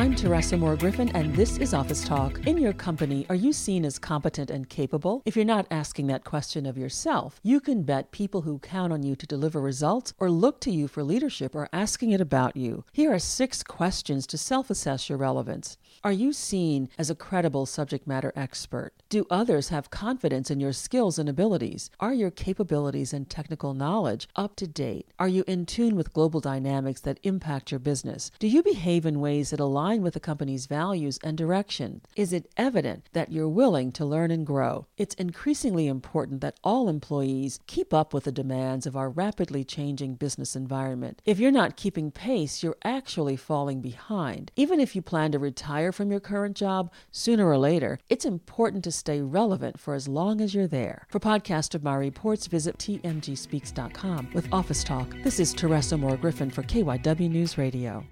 I'm Teresa Moore Griffin, and this is Office Talk. In your company, are you seen as competent and capable? If you're not asking that question of yourself, you can bet people who count on you to deliver results or look to you for leadership are asking it about you. Here are six questions to self assess your relevance. Are you seen as a credible subject matter expert? Do others have confidence in your skills and abilities? Are your capabilities and technical knowledge up to date? Are you in tune with global dynamics that impact your business? Do you behave in ways that align with the company's values and direction? Is it evident that you're willing to learn and grow? It's increasingly important that all employees keep up with the demands of our rapidly changing business environment. If you're not keeping pace, you're actually falling behind. Even if you plan to retire from your current job sooner or later, it's important to stay relevant for as long as you're there. For podcast of my reports, visit tmgspeaks.com with Office Talk. This is Teresa Moore Griffin for KYW News Radio.